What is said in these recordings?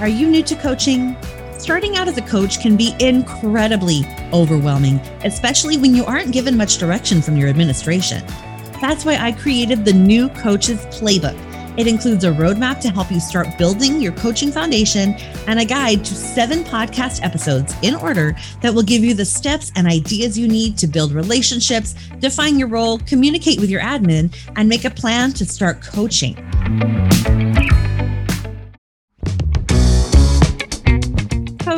Are you new to coaching? Starting out as a coach can be incredibly overwhelming, especially when you aren't given much direction from your administration. That's why I created the new Coaches Playbook. It includes a roadmap to help you start building your coaching foundation and a guide to seven podcast episodes in order that will give you the steps and ideas you need to build relationships, define your role, communicate with your admin, and make a plan to start coaching.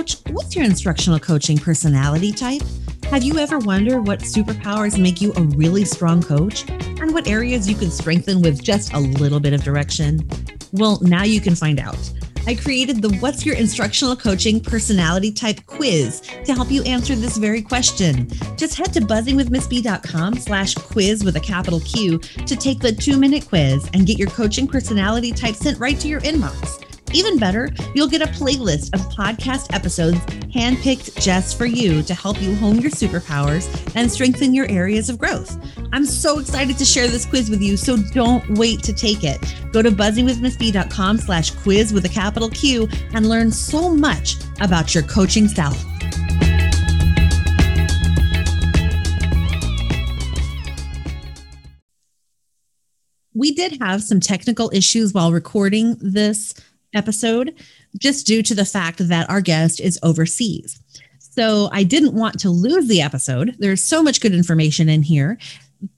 Coach, what's your instructional coaching personality type? Have you ever wondered what superpowers make you a really strong coach and what areas you can strengthen with just a little bit of direction? Well, now you can find out. I created the What's Your Instructional Coaching Personality Type quiz to help you answer this very question. Just head to buzzingwithmissb.com slash quiz with a capital Q to take the two minute quiz and get your coaching personality type sent right to your inbox. Even better, you'll get a playlist of podcast episodes handpicked just for you to help you hone your superpowers and strengthen your areas of growth. I'm so excited to share this quiz with you, so don't wait to take it. Go to buzzingwithmissb.com slash quiz with a capital Q and learn so much about your coaching style. We did have some technical issues while recording this episode just due to the fact that our guest is overseas. So I didn't want to lose the episode. There's so much good information in here,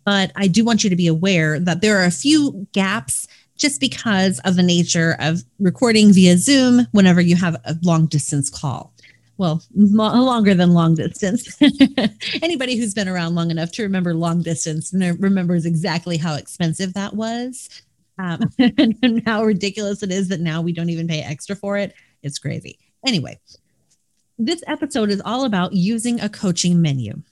but I do want you to be aware that there are a few gaps just because of the nature of recording via Zoom whenever you have a long distance call. Well, longer than long distance. Anybody who's been around long enough to remember long distance remembers exactly how expensive that was um, and how ridiculous it is that now we don't even pay extra for it. It's crazy. Anyway, this episode is all about using a coaching menu.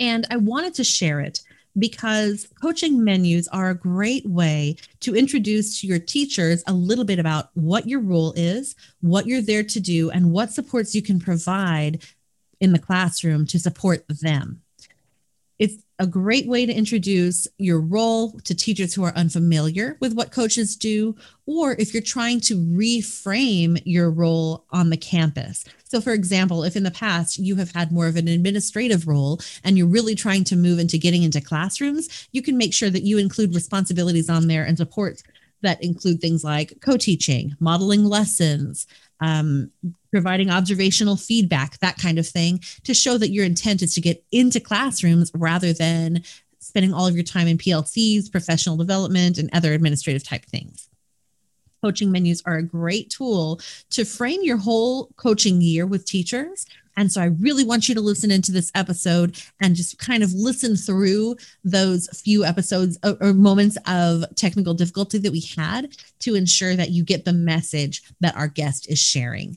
And I wanted to share it because coaching menus are a great way to introduce to your teachers a little bit about what your role is, what you're there to do, and what supports you can provide in the classroom to support them. It's a great way to introduce your role to teachers who are unfamiliar with what coaches do, or if you're trying to reframe your role on the campus. So, for example, if in the past you have had more of an administrative role and you're really trying to move into getting into classrooms, you can make sure that you include responsibilities on there and support that include things like co teaching, modeling lessons, um, providing observational feedback, that kind of thing, to show that your intent is to get into classrooms rather than spending all of your time in PLCs, professional development, and other administrative type things. Coaching menus are a great tool to frame your whole coaching year with teachers and so I really want you to listen into this episode and just kind of listen through those few episodes or, or moments of technical difficulty that we had to ensure that you get the message that our guest is sharing.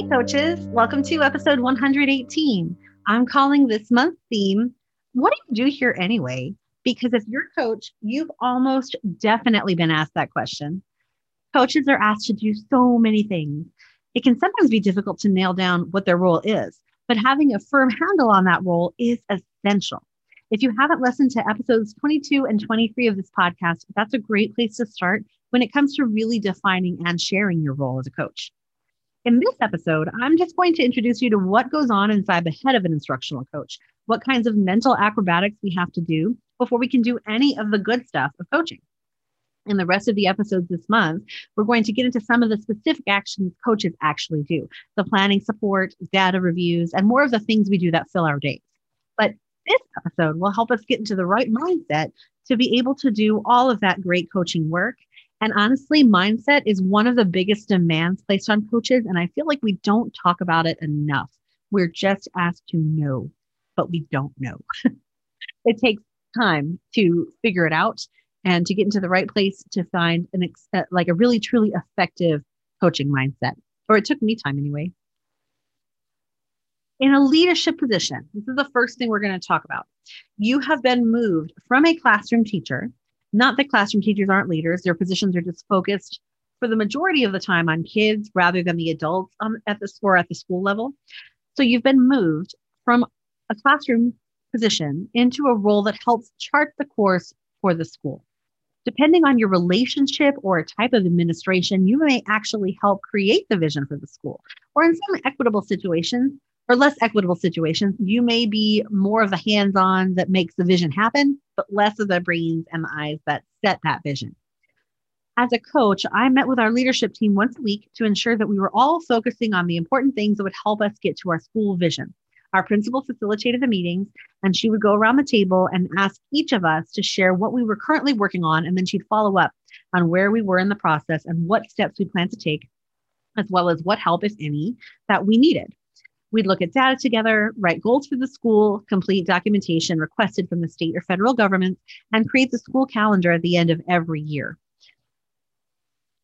Hey, coaches. Welcome to episode 118. I'm calling this month's theme, What do you do here anyway? Because if you're a coach, you've almost definitely been asked that question. Coaches are asked to do so many things it can sometimes be difficult to nail down what their role is, but having a firm handle on that role is essential. If you haven't listened to episodes 22 and 23 of this podcast, that's a great place to start when it comes to really defining and sharing your role as a coach. In this episode, I'm just going to introduce you to what goes on inside the head of an instructional coach, what kinds of mental acrobatics we have to do before we can do any of the good stuff of coaching in the rest of the episodes this month, we're going to get into some of the specific actions coaches actually do the planning support, data reviews, and more of the things we do that fill our days. But this episode will help us get into the right mindset to be able to do all of that great coaching work. And honestly, mindset is one of the biggest demands placed on coaches. And I feel like we don't talk about it enough. We're just asked to know, but we don't know. it takes time to figure it out and to get into the right place to find an ex- uh, like a really truly effective coaching mindset, or it took me time anyway. In a leadership position, this is the first thing we're going to talk about. You have been moved from a classroom teacher, not that classroom teachers aren't leaders, their positions are just focused for the majority of the time on kids rather than the adults um, at the or at the school level. So you've been moved from a classroom position into a role that helps chart the course for the school. Depending on your relationship or type of administration, you may actually help create the vision for the school. Or in some equitable situations, or less equitable situations, you may be more of the hands on that makes the vision happen, but less of the brains and the eyes that set that vision. As a coach, I met with our leadership team once a week to ensure that we were all focusing on the important things that would help us get to our school vision. Our principal facilitated the meetings, and she would go around the table and ask each of us to share what we were currently working on. And then she'd follow up on where we were in the process and what steps we plan to take, as well as what help, if any, that we needed. We'd look at data together, write goals for the school, complete documentation requested from the state or federal government, and create the school calendar at the end of every year.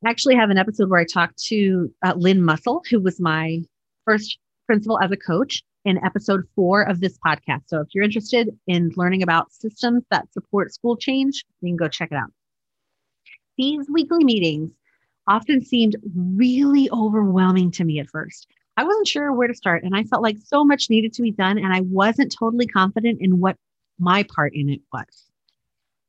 I actually have an episode where I talked to uh, Lynn Muscle, who was my first principal as a coach in episode four of this podcast. So if you're interested in learning about systems that support school change, you can go check it out. These weekly meetings often seemed really overwhelming to me at first. I wasn't sure where to start, and I felt like so much needed to be done, and I wasn't totally confident in what my part in it was.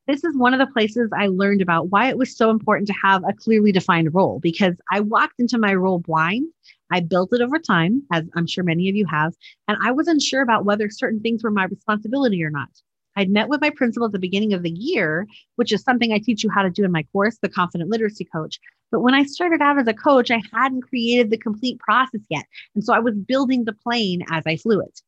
This is one of the places I learned about why it was so important to have a clearly defined role because I walked into my role blind I built it over time, as I'm sure many of you have, and I wasn't sure about whether certain things were my responsibility or not. I'd met with my principal at the beginning of the year, which is something I teach you how to do in my course, The Confident Literacy Coach. But when I started out as a coach, I hadn't created the complete process yet. And so I was building the plane as I flew it.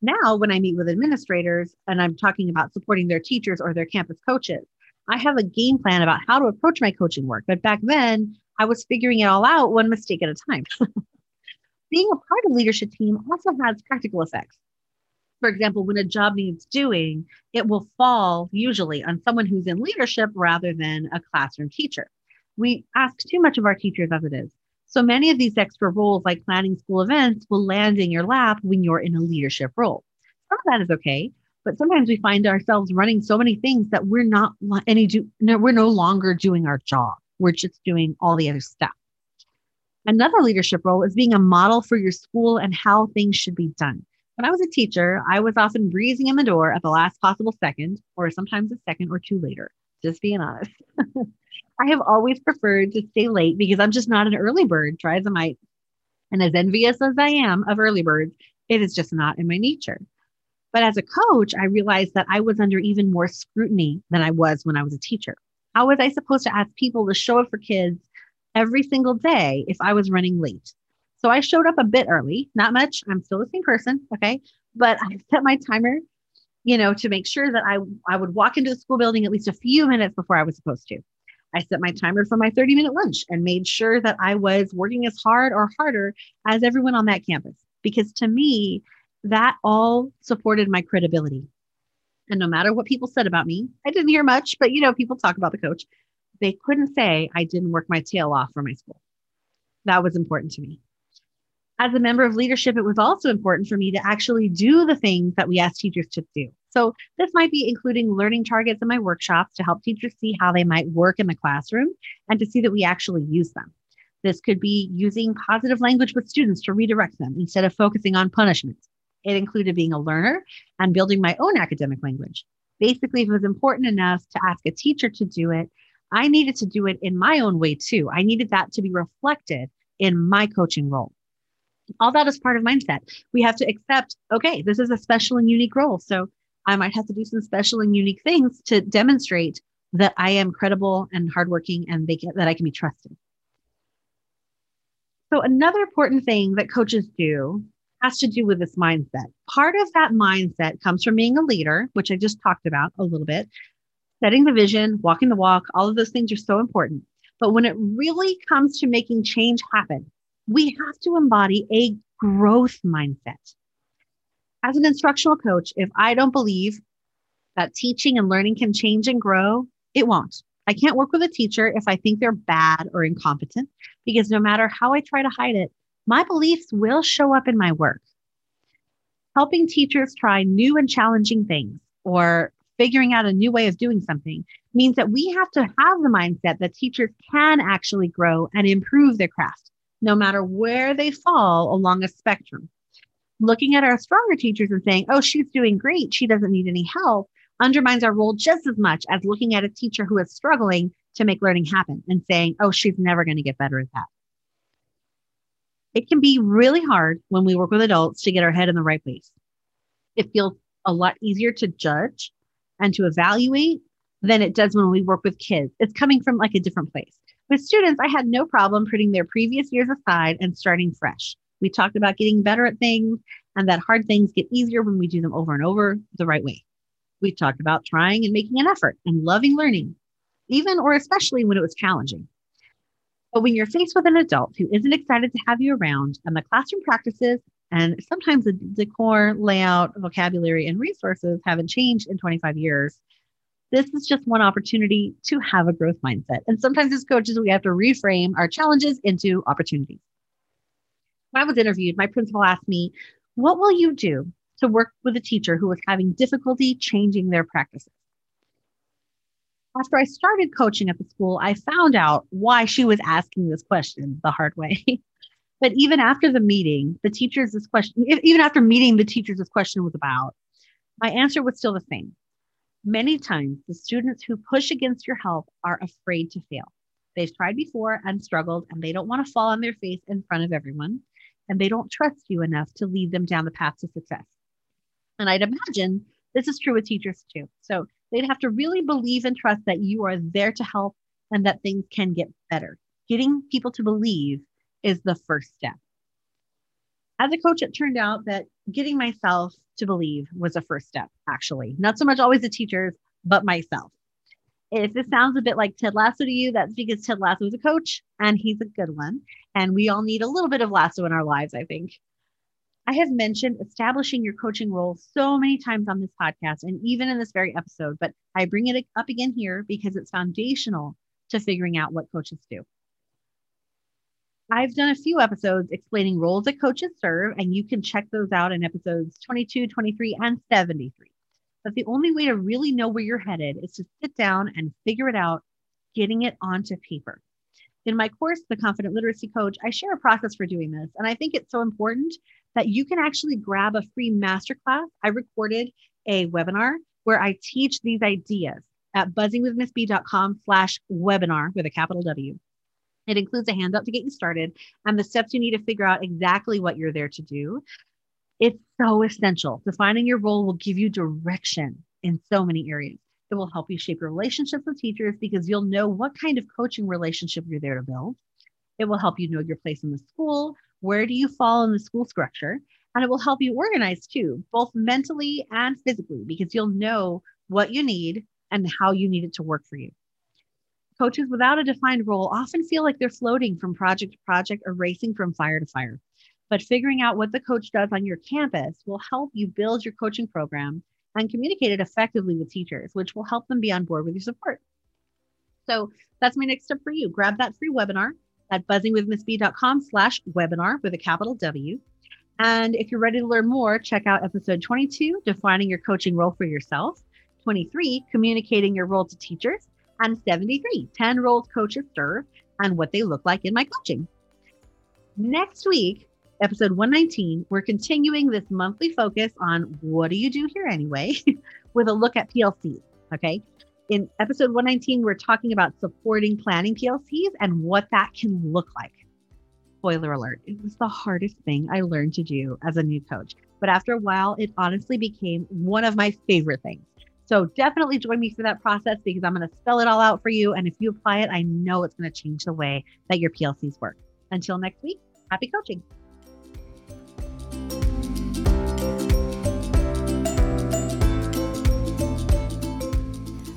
Now, when I meet with administrators and I'm talking about supporting their teachers or their campus coaches, I have a game plan about how to approach my coaching work. But back then, I was figuring it all out one mistake at a time. being a part of a leadership team also has practical effects. For example, when a job needs doing, it will fall usually on someone who's in leadership rather than a classroom teacher. We ask too much of our teachers as it is. So many of these extra roles, like planning school events, will land in your lap when you're in a leadership role. Some of that is okay, but sometimes we find ourselves running so many things that we're not any do no, we're no longer doing our job. We're just doing all the other stuff. Another leadership role is being a model for your school and how things should be done. When I was a teacher, I was often breezing in the door at the last possible second, or sometimes a second or two later, just being honest. I have always preferred to stay late because I'm just not an early bird, try as I might. And as envious as I am of early birds, it is just not in my nature. But as a coach, I realized that I was under even more scrutiny than I was when I was a teacher. How was I supposed to ask people to show up for kids every single day if I was running late. So I showed up a bit early, not much. I'm still the same person. Okay. But I set my timer, you know, to make sure that I, I would walk into the school building at least a few minutes before I was supposed to. I set my timer for my 30 minute lunch and made sure that I was working as hard or harder as everyone on that campus. Because to me, that all supported my credibility. And no matter what people said about me, I didn't hear much, but you know, people talk about the coach they couldn't say I didn't work my tail off for my school. That was important to me. As a member of leadership, it was also important for me to actually do the things that we asked teachers to do. So, this might be including learning targets in my workshops to help teachers see how they might work in the classroom and to see that we actually use them. This could be using positive language with students to redirect them instead of focusing on punishment. It included being a learner and building my own academic language. Basically, if it was important enough to ask a teacher to do it, I needed to do it in my own way too. I needed that to be reflected in my coaching role. All that is part of mindset. We have to accept, okay, this is a special and unique role. So I might have to do some special and unique things to demonstrate that I am credible and hardworking and they that I can be trusted. So another important thing that coaches do has to do with this mindset. Part of that mindset comes from being a leader, which I just talked about a little bit, setting the vision, walking the walk, all of those things are so important. But when it really comes to making change happen, we have to embody a growth mindset. As an instructional coach, if I don't believe that teaching and learning can change and grow, it won't. I can't work with a teacher if I think they're bad or incompetent because no matter how I try to hide it, my beliefs will show up in my work. Helping teachers try new and challenging things or figuring out a new way of doing something means that we have to have the mindset that teachers can actually grow and improve their craft, no matter where they fall along a spectrum. Looking at our stronger teachers and saying, oh, she's doing great, she doesn't need any help, undermines our role just as much as looking at a teacher who is struggling to make learning happen and saying, oh, she's never going to get better at that. It can be really hard when we work with adults to get our head in the right place. It feels a lot easier to judge and to evaluate than it does when we work with kids. It's coming from like a different place. With students, I had no problem putting their previous years aside and starting fresh. We talked about getting better at things and that hard things get easier when we do them over and over the right way. We talked about trying and making an effort and loving learning, even or especially when it was challenging. But when you're faced with an adult who isn't excited to have you around and the classroom practices and sometimes the decor, layout, vocabulary, and resources haven't changed in 25 years, this is just one opportunity to have a growth mindset. And sometimes as coaches, we have to reframe our challenges into opportunities. When I was interviewed, my principal asked me, What will you do to work with a teacher who was having difficulty changing their practices. After I started coaching at the school, I found out why she was asking this question the hard way. but even after the meeting, the teachers this question, even after meeting the teachers this question was about, my answer was still the same. Many times, the students who push against your help are afraid to fail. They've tried before and struggled, and they don't want to fall on their face in front of everyone. And they don't trust you enough to lead them down the path to success. And I'd imagine this is true with teachers too. So they'd have to really believe and trust that you are there to help and that things can get better. Getting people to believe is the first step. As a coach, it turned out that getting myself to believe was a first step, actually. Not so much always the teachers, but myself. If this sounds a bit like Ted Lasso to you, that's because Ted Lasso is a coach and he's a good one. And we all need a little bit of lasso in our lives, I think. I have mentioned establishing your coaching role so many times on this podcast and even in this very episode, but I bring it up again here because it's foundational to figuring out what coaches do. I've done a few episodes explaining roles that coaches serve, and you can check those out in episodes 22, 23, and 73. But the only way to really know where you're headed is to sit down and figure it out, getting it onto paper. In my course, The Confident Literacy Coach, I share a process for doing this. And I think it's so important that you can actually grab a free masterclass. I recorded a webinar where I teach these ideas at buzzingwithmissb.com slash webinar with a capital W. It includes a handout to get you started and the steps you need to figure out exactly what you're there to do. It's so essential. Defining your role will give you direction in so many areas. It will help you shape your relationships with teachers because you'll know what kind of coaching relationship you're there to build. It will help you know your place in the school, where do you fall in the school structure? And it will help you organize too, both mentally and physically, because you'll know what you need and how you need it to work for you. Coaches without a defined role often feel like they're floating from project to project or racing from fire to fire. But figuring out what the coach does on your campus will help you build your coaching program and communicate it effectively with teachers, which will help them be on board with your support. So that's my next step for you. Grab that free webinar at buzzingwithmissb.com slash webinar with a capital W. And if you're ready to learn more, check out episode 22, defining your coaching role for yourself, 23, communicating your role to teachers, and 73, 10 roles coaches serve and what they look like in my coaching. Next week, episode 119, we're continuing this monthly focus on what do you do here anyway, with a look at PLCs. Okay in episode 119, we're talking about supporting planning PLCs and what that can look like. Spoiler alert, it was the hardest thing I learned to do as a new coach. But after a while, it honestly became one of my favorite things. So definitely join me for that process because I'm going to spell it all out for you. And if you apply it, I know it's going to change the way that your PLCs work. Until next week, happy coaching.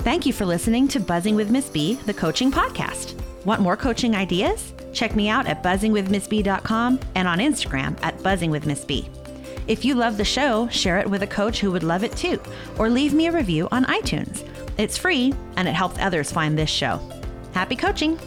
Thank you for listening to Buzzing with Miss B, the coaching podcast. Want more coaching ideas? Check me out at buzzingwithmissb.com and on Instagram at buzzingwithmissb. If you love the show, share it with a coach who would love it too, or leave me a review on iTunes. It's free and it helps others find this show. Happy coaching!